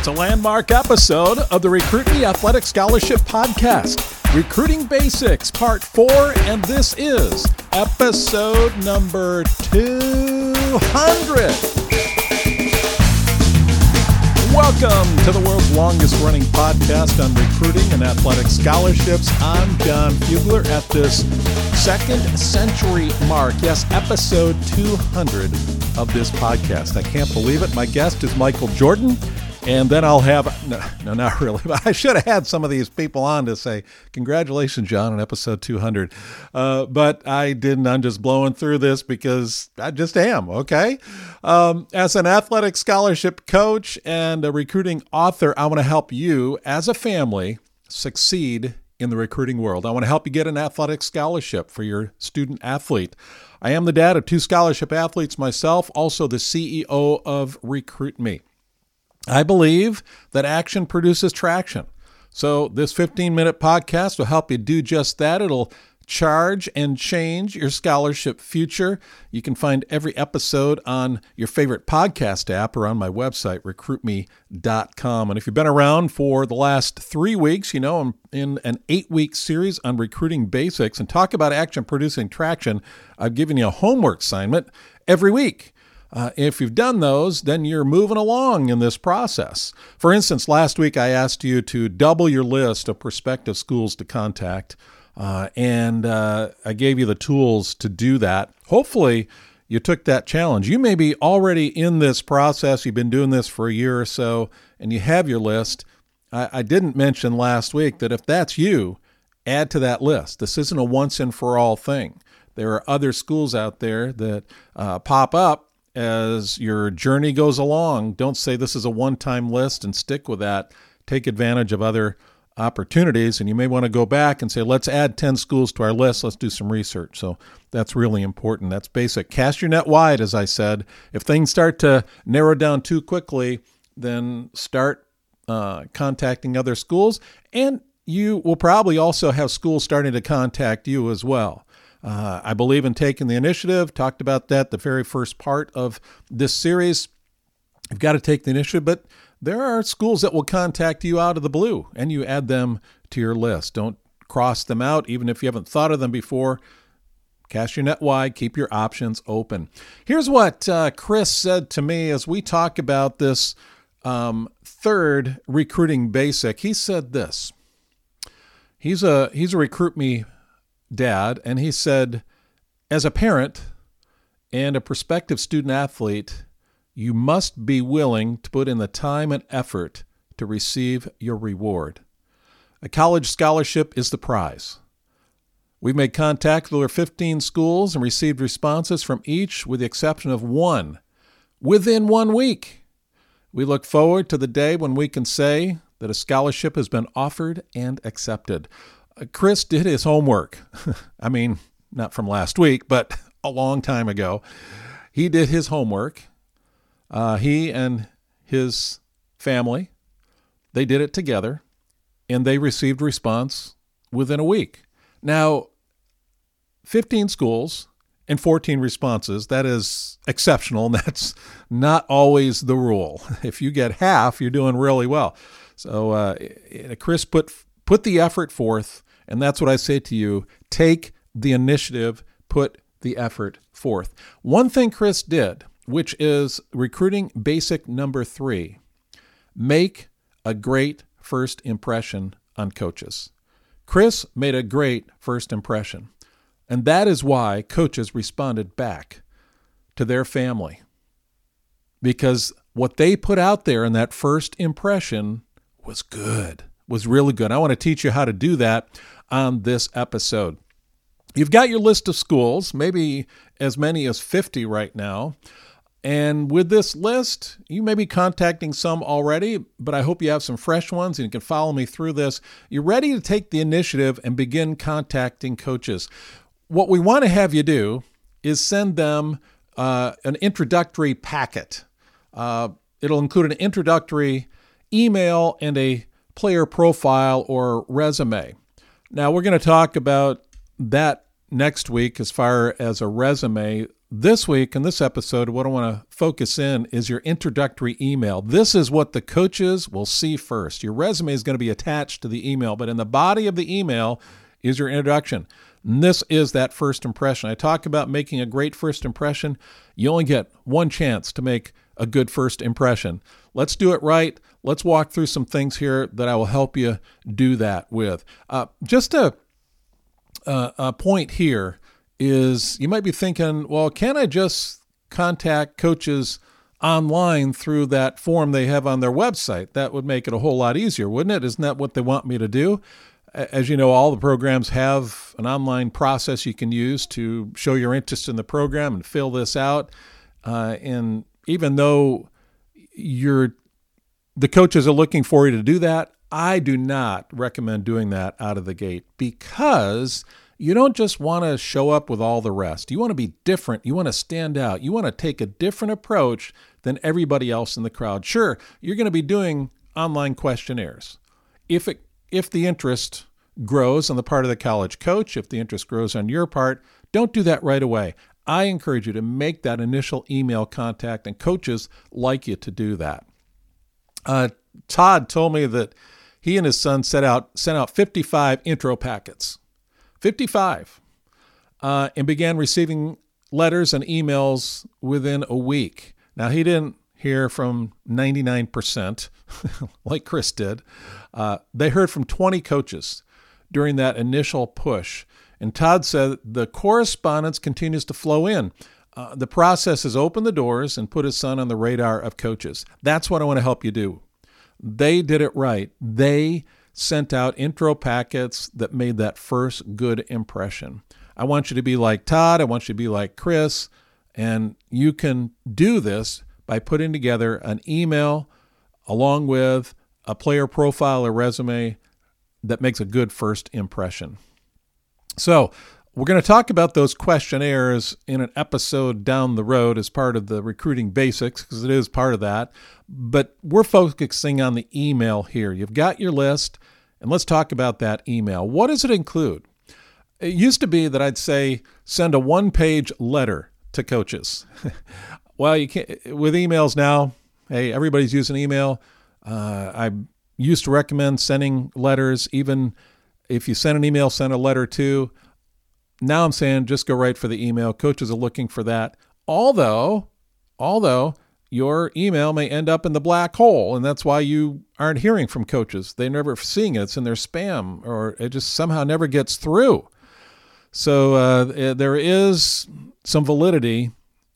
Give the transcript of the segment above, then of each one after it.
It's a landmark episode of the Recruit Me Athletic Scholarship Podcast, Recruiting Basics Part 4, and this is episode number 200. Welcome to the world's longest running podcast on recruiting and athletic scholarships. I'm Jon Fugler at this second century mark. Yes, episode 200 of this podcast. I can't believe it. My guest is Michael Jordan. And then I'll have, no, no, not really, but I should have had some of these people on to say, Congratulations, Jon, on episode 200. Uh, but I didn't. I'm just blowing through this because I just am, okay? Um, as an athletic scholarship coach and a recruiting author, I want to help you as a family succeed in the recruiting world. I want to help you get an athletic scholarship for your student athlete. I am the dad of two scholarship athletes myself, also the CEO of Recruit Me. I believe that action produces traction. So, this 15 minute podcast will help you do just that. It'll charge and change your scholarship future. You can find every episode on your favorite podcast app or on my website, recruitme.com. And if you've been around for the last three weeks, you know I'm in an eight week series on recruiting basics and talk about action producing traction. I've given you a homework assignment every week. Uh, if you've done those, then you're moving along in this process. For instance, last week I asked you to double your list of prospective schools to contact, uh, and uh, I gave you the tools to do that. Hopefully, you took that challenge. You may be already in this process, you've been doing this for a year or so, and you have your list. I, I didn't mention last week that if that's you, add to that list. This isn't a once and for all thing. There are other schools out there that uh, pop up as your journey goes along. Don't say this is a one time list and stick with that. Take advantage of other opportunities. And you may want to go back and say, let's add 10 schools to our list. Let's do some research. So that's really important. That's basic. Cast your net wide, as I said. If things start to narrow down too quickly, then start uh, contacting other schools. And you will probably also have schools starting to contact you as well. Uh, I believe in taking the initiative. Talked about that the very first part of this series. You've got to take the initiative, but there are schools that will contact you out of the blue and you add them to your list. Don't cross them out, even if you haven't thought of them before. Cast your net wide, keep your options open. Here's what uh, Chris said to me as we talk about this um, third recruiting basic. He said this. He's a he's a recruit me dad, and he said, as a parent and a prospective student athlete, you must be willing to put in the time and effort to receive your reward. A college scholarship is the prize. We've made contact with over 15 schools and received responses from each, with the exception of one, within one week. We look forward to the day when we can say that a scholarship has been offered and accepted. Chris did his homework. I mean, not from last week, but a long time ago. He did his homework. Uh, he and his family, they did it together, and they received response within a week. Now, 15 schools and 14 responses, that is exceptional, and that's not always the rule. If you get half, you're doing really well. So uh, Chris put put the effort forth and that's what I say to you take the initiative, put the effort forth. One thing Chris did, which is recruiting basic number three make a great first impression on coaches. Chris made a great first impression. And that is why coaches responded back to their family. Because what they put out there in that first impression was good, was really good. I want to teach you how to do that on this episode. You've got your list of schools, maybe as many as 50 right now. And with this list, you may be contacting some already, but I hope you have some fresh ones and you can follow me through this. You're ready to take the initiative and begin contacting coaches. What we want to have you do is send them uh, an introductory packet. Uh, it'll include an introductory email and a player profile or resume. Now, we're going to talk about that next week as far as a resume. this week in this episode, what I want to focus in is your introductory email. This is what the coaches will see first. Your resume is going to be attached to the email, but in the body of the email is your introduction. And this is that first impression. I talk about making a great first impression. You only get one chance to make a good first impression. Let's do it right. Let's walk through some things here that I will help you do that with. Uh, just a, a, a point here is you might be thinking, well, can I just contact coaches online through that form they have on their website? That would make it a whole lot easier, wouldn't it? Isn't that what they want me to do? As you know, all the programs have an online process you can use to show your interest in the program and fill this out. Uh, and even though you're the coaches are looking for you to do that, I do not recommend doing that out of the gate because you don't just want to show up with all the rest. You want to be different. You want to stand out. You want to take a different approach than everybody else in the crowd. Sure, you're going to be doing online questionnaires. If it if the interest grows on the part of the college coach, if the interest grows on your part, don't do that right away. I encourage you to make that initial email contact, and coaches like you to do that. Uh, Todd told me that he and his son set out sent out 55 intro packets, 55, uh, and began receiving letters and emails within a week. Now he didn't hear from 99%, like Chris did. Uh, they heard from 20 coaches during that initial push. And Todd said the correspondence continues to flow in. Uh, the process has opened the doors and put his son on the radar of coaches. That's what I want to help you do. They did it right. They sent out intro packets that made that first good impression. I want you to be like Todd. I want you to be like Chris. And you can do this by putting together an email along with a player profile or resume that makes a good first impression. So, we're going to talk about those questionnaires in an episode down the road as part of the recruiting basics, because it is part of that. But we're focusing on the email here. You've got your list, and let's talk about that email. What does it include? It used to be that I'd say send a one page letter to coaches. well, you can't, with emails now, hey, everybody's using email. Uh, I used to recommend sending letters, even if you send an email, send a letter too. Now I'm saying just go right for the email. Coaches are looking for that. Although, although your email may end up in the black hole, and that's why you aren't hearing from coaches. They're never seeing it. It's in their spam, or it just somehow never gets through. So uh, eh, there is some validity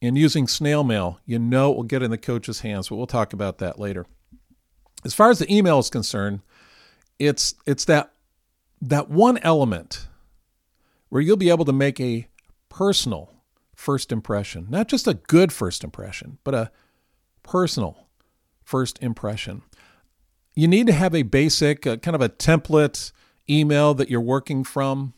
in using snail mail. You know it will get in the coach's hands, but we'll talk about that later. As far as the email is concerned, it's it's that that one element where you'll be able to make a personal first impression, not just a good first impression, but a personal first impression. You need to have a basic, uh, kind of a template email that you're working from.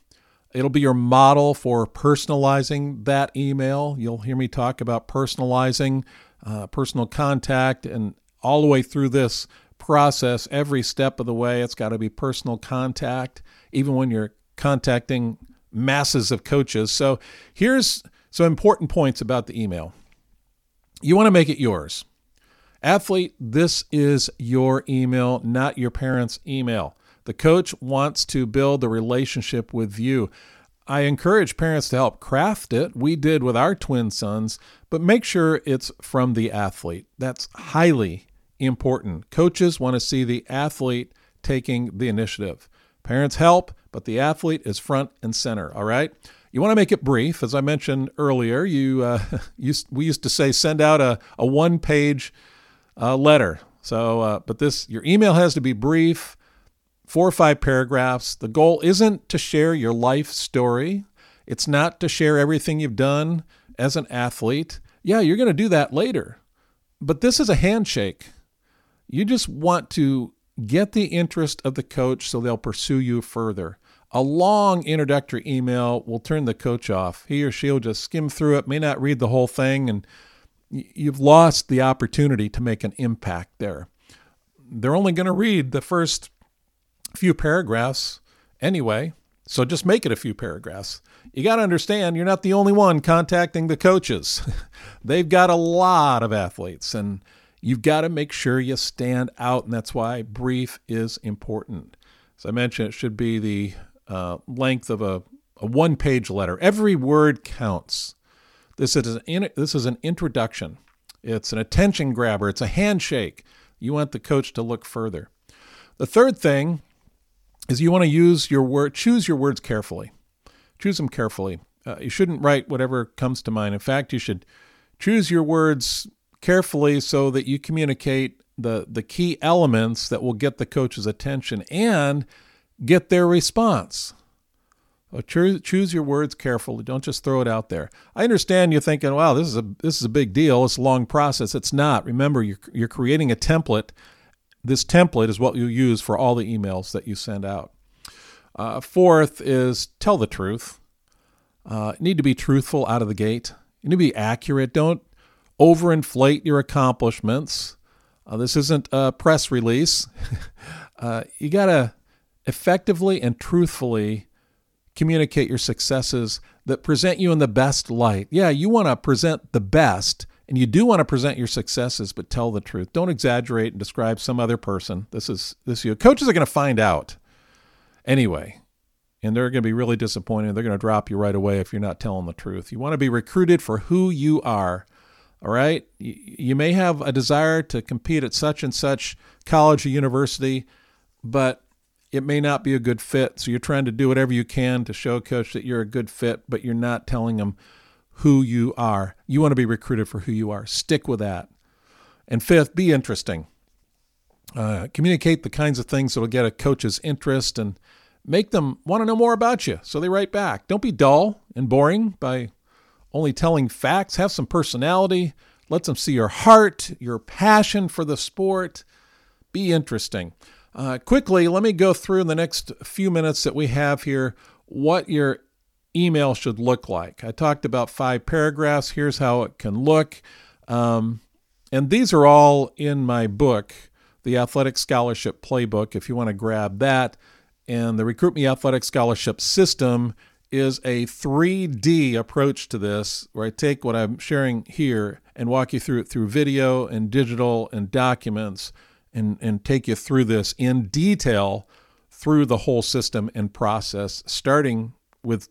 It'll be your model for personalizing that email. You'll hear me talk about personalizing, uh, personal contact, and all the way through this process, every step of the way, it's got to be personal contact, even when you're contacting masses of coaches. So here's some important points about the email. You want to make it yours. Athlete, this is your email, not your parents' email. The coach wants to build a relationship with you. I encourage parents to help craft it. We did with our twin sons, but make sure it's from the athlete. That's highly important. Coaches want to see the athlete taking the initiative. Parents help, but the athlete is front and center. All right. You want to make it brief, as I mentioned earlier. You uh, we used to say send out a, a one page uh, letter. So, uh, but this your email has to be brief, four or five paragraphs. The goal isn't to share your life story. It's not to share everything you've done as an athlete. Yeah, you're going to do that later, but this is a handshake. You just want to get the interest of the coach so they'll pursue you further. A long introductory email will turn the coach off. He or she will just skim through it, may not read the whole thing, and you've lost the opportunity to make an impact there. They're only going to read the first few paragraphs anyway. So just make it a few paragraphs. You got to understand you're not the only one contacting the coaches. They've got a lot of athletes, and you've got to make sure you stand out, and that's why brief is important. As I mentioned, it should be the uh, length of a, a one page letter. Every word counts. This is, an, this is an introduction, it's an attention grabber, it's a handshake. You want the coach to look further. The third thing is you want to use your word, choose your words carefully. Choose them carefully. Uh, you shouldn't write whatever comes to mind. In fact, you should choose your words carefully so that you communicate the the key elements that will get the coach's attention and get their response. So choose, choose your words carefully. Don't just throw it out there. I understand you're thinking, "Wow, this is a this is a big deal. It's a long process." It's not. Remember, you're you're creating a template this template is what you use for all the emails that you send out. Uh, fourth is tell the truth. Uh, need to be truthful out of the gate. You need to be accurate. Don't overinflate your accomplishments. Uh, this isn't a press release. uh, you got to effectively and truthfully communicate your successes that present you in the best light. Yeah, you want to present the best, and you do want to present your successes, but tell the truth. Don't exaggerate and describe some other person. This is this you. Coaches are going to find out anyway, and they're going to be really disappointed. They're going to drop you right away if you're not telling the truth. You want to be recruited for who you are. All right. You may have a desire to compete at such and such college or university, but it may not be a good fit. So you're trying to do whatever you can to show a coach that you're a good fit, but you're not telling them who you are. You want to be recruited for who you are. Stick with that. And fifth, be interesting. Uh, communicate the kinds of things that will get a coach's interest and make them want to know more about you so they write back. Don't be dull and boring by only telling facts. Have some personality. Let them see your heart, your passion for the sport. Be interesting. Uh, quickly, let me go through in the next few minutes that we have here what your email should look like. I talked about five paragraphs. Here's how it can look. Um, and these are all in my book, The Athletic Scholarship Playbook, if you want to grab that. And the Recruit Me Athletic Scholarship System is a 3D approach to this, where I take what I'm sharing here and walk you through it through video and digital and documents and, and take you through this in detail through the whole system and process, starting with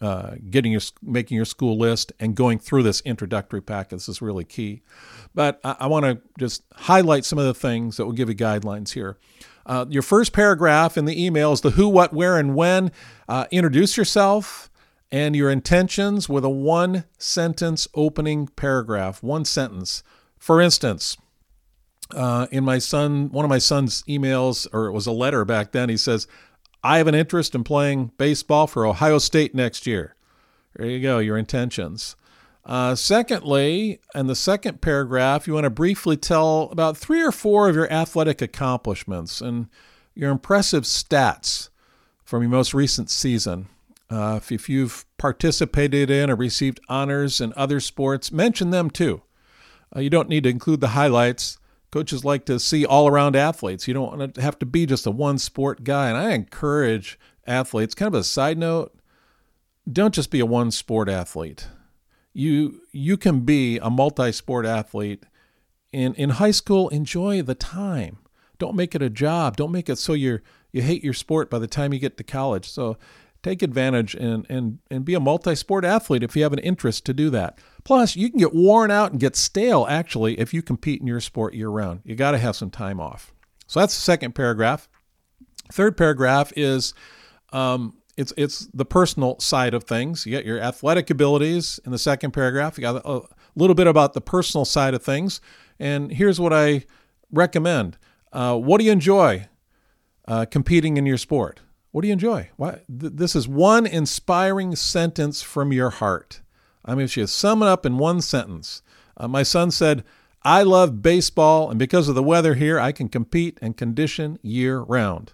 uh, getting your making your school list and going through this introductory packet. This is really key. But I, I want to just highlight some of the things that will give you guidelines here. Uh, your first paragraph in the email is the who, what, where, and when. Uh, introduce yourself and your intentions with a one sentence opening paragraph, one sentence. For instance, uh, in my son, one of my son's emails, or it was a letter back then, he says, I have an interest in playing baseball for Ohio State next year. There you go, your intentions. Uh, secondly, in the second paragraph, you want to briefly tell about three or four of your athletic accomplishments and your impressive stats from your most recent season. Uh, if, if you've participated in or received honors in other sports, mention them too. Uh, you don't need to include the highlights. Coaches like to see all around athletes. You don't want to have to be just a one sport guy. And I encourage athletes, kind of a side note, don't just be a one sport athlete. You you can be a multi sport athlete. In in high school, enjoy the time. Don't make it a job. Don't make it so you're you hate your sport by the time you get to college. So take advantage and and and be a multi-sport athlete if you have an interest to do that. Plus, you can get worn out and get stale actually if you compete in your sport year round. You got to have some time off. So that's the second paragraph. Third paragraph is um, it's it's the personal side of things. You get your athletic abilities in the second paragraph. You got a little bit about the personal side of things, and here's what I recommend. Uh, what do you enjoy uh, competing in your sport? What do you enjoy? Why, th- this is one inspiring sentence from your heart. I mean, if you sum it up in one sentence, uh, my son said, I love baseball, and because of the weather here, I can compete and condition year round.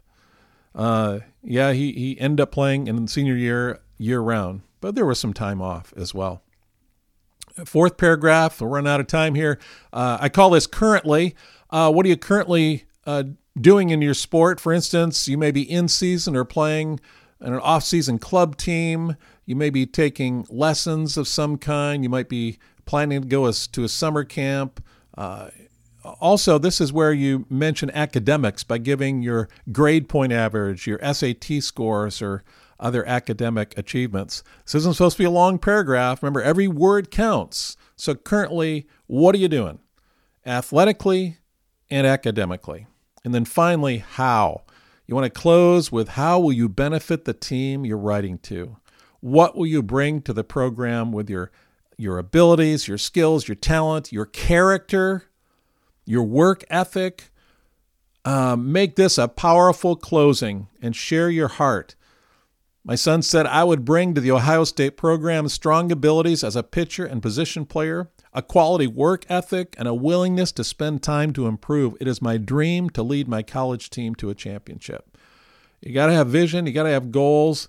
Uh, yeah, he, he ended up playing in senior year year round, but there was some time off as well. Fourth paragraph, we'll run out of time here. Uh, I call this currently. Uh, what are you currently uh, doing in your sport. For instance, you may be in season or playing in an off-season club team. You may be taking lessons of some kind. You might be planning to go to a summer camp. Also, this is where you mention academics by giving your grade point average, your SAT scores, or other academic achievements. This isn't supposed to be a long paragraph. Remember, every word counts. So, currently, what are you doing? Athletically and academically. And then finally, how. You want to close with how will you benefit the team you're writing to? What will you bring to the program with your your abilities, your skills, your talent, your character, your work ethic? Um, make this a powerful closing and share your heart. My son said I would bring to the Ohio State program strong abilities as a pitcher and position player, a quality work ethic, and a willingness to spend time to improve. It is my dream to lead my college team to a championship. You got to have vision, you got to have goals,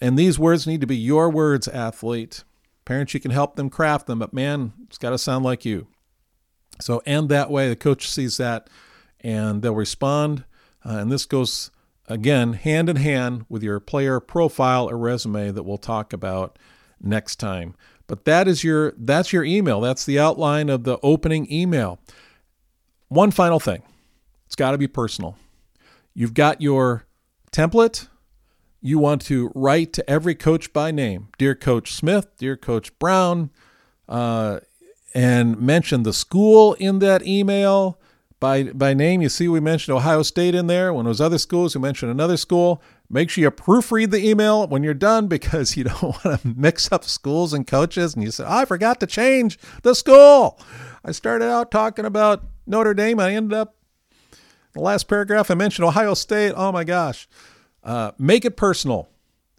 and these words need to be your words, athlete. Parents, you can help them craft them, but man, it's got to sound like you. So, and that way, the coach sees that and they'll respond. Uh, and this goes, again, hand in hand with your player profile or resume that we'll talk about next time. But that is your that's your email. That's the outline of the opening email. One final thing. It's got to be personal. You've got your template. You want to write to every coach by name. Dear Coach Smith, dear Coach Brown, uh, and mention the school in that email by by name. You see, we mentioned Ohio State in there. When it was other schools, we mentioned another school. Make sure you proofread the email when you're done because you don't want to mix up schools and coaches. And you say, oh, I forgot to change the school. I started out talking about Notre Dame. I ended up the last paragraph. I mentioned Ohio State. Oh my gosh. Uh, make it personal.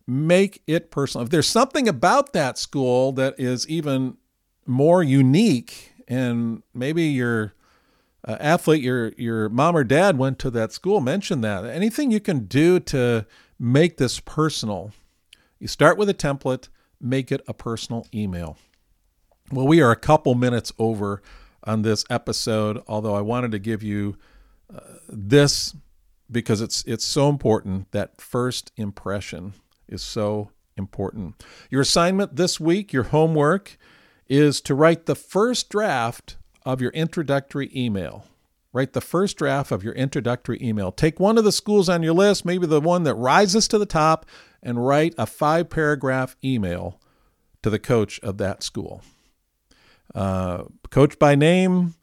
Make it personal. If there's something about that school that is even more unique, and maybe you're uh, athlete, your your mom or dad went to that school, mention that. Anything you can do to make this personal. You start with a template, make it a personal email. Well, we are a couple minutes over on this episode, although I wanted to give you uh, this because it's it's so important that first impression is so important. Your assignment this week, your homework is to write the first draft of your introductory email. Write the first draft of your introductory email. Take one of the schools on your list, maybe the one that rises to the top, and write a five paragraph email to the coach of that school. Uh, coach by name,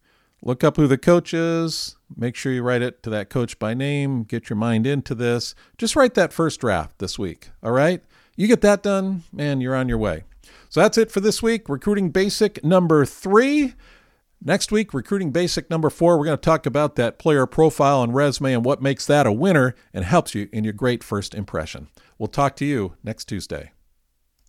look up who the coach is. Make sure you write it to that coach by name. Get your mind into this. Just write that first draft this week. All right? You get that done, man, you're on your way. So that's it for this week. Recruiting basic number three. Next week, recruiting basic number four, we're going to talk about that player profile and resume and what makes that a winner and helps you in your great first impression. We'll talk to you next Tuesday.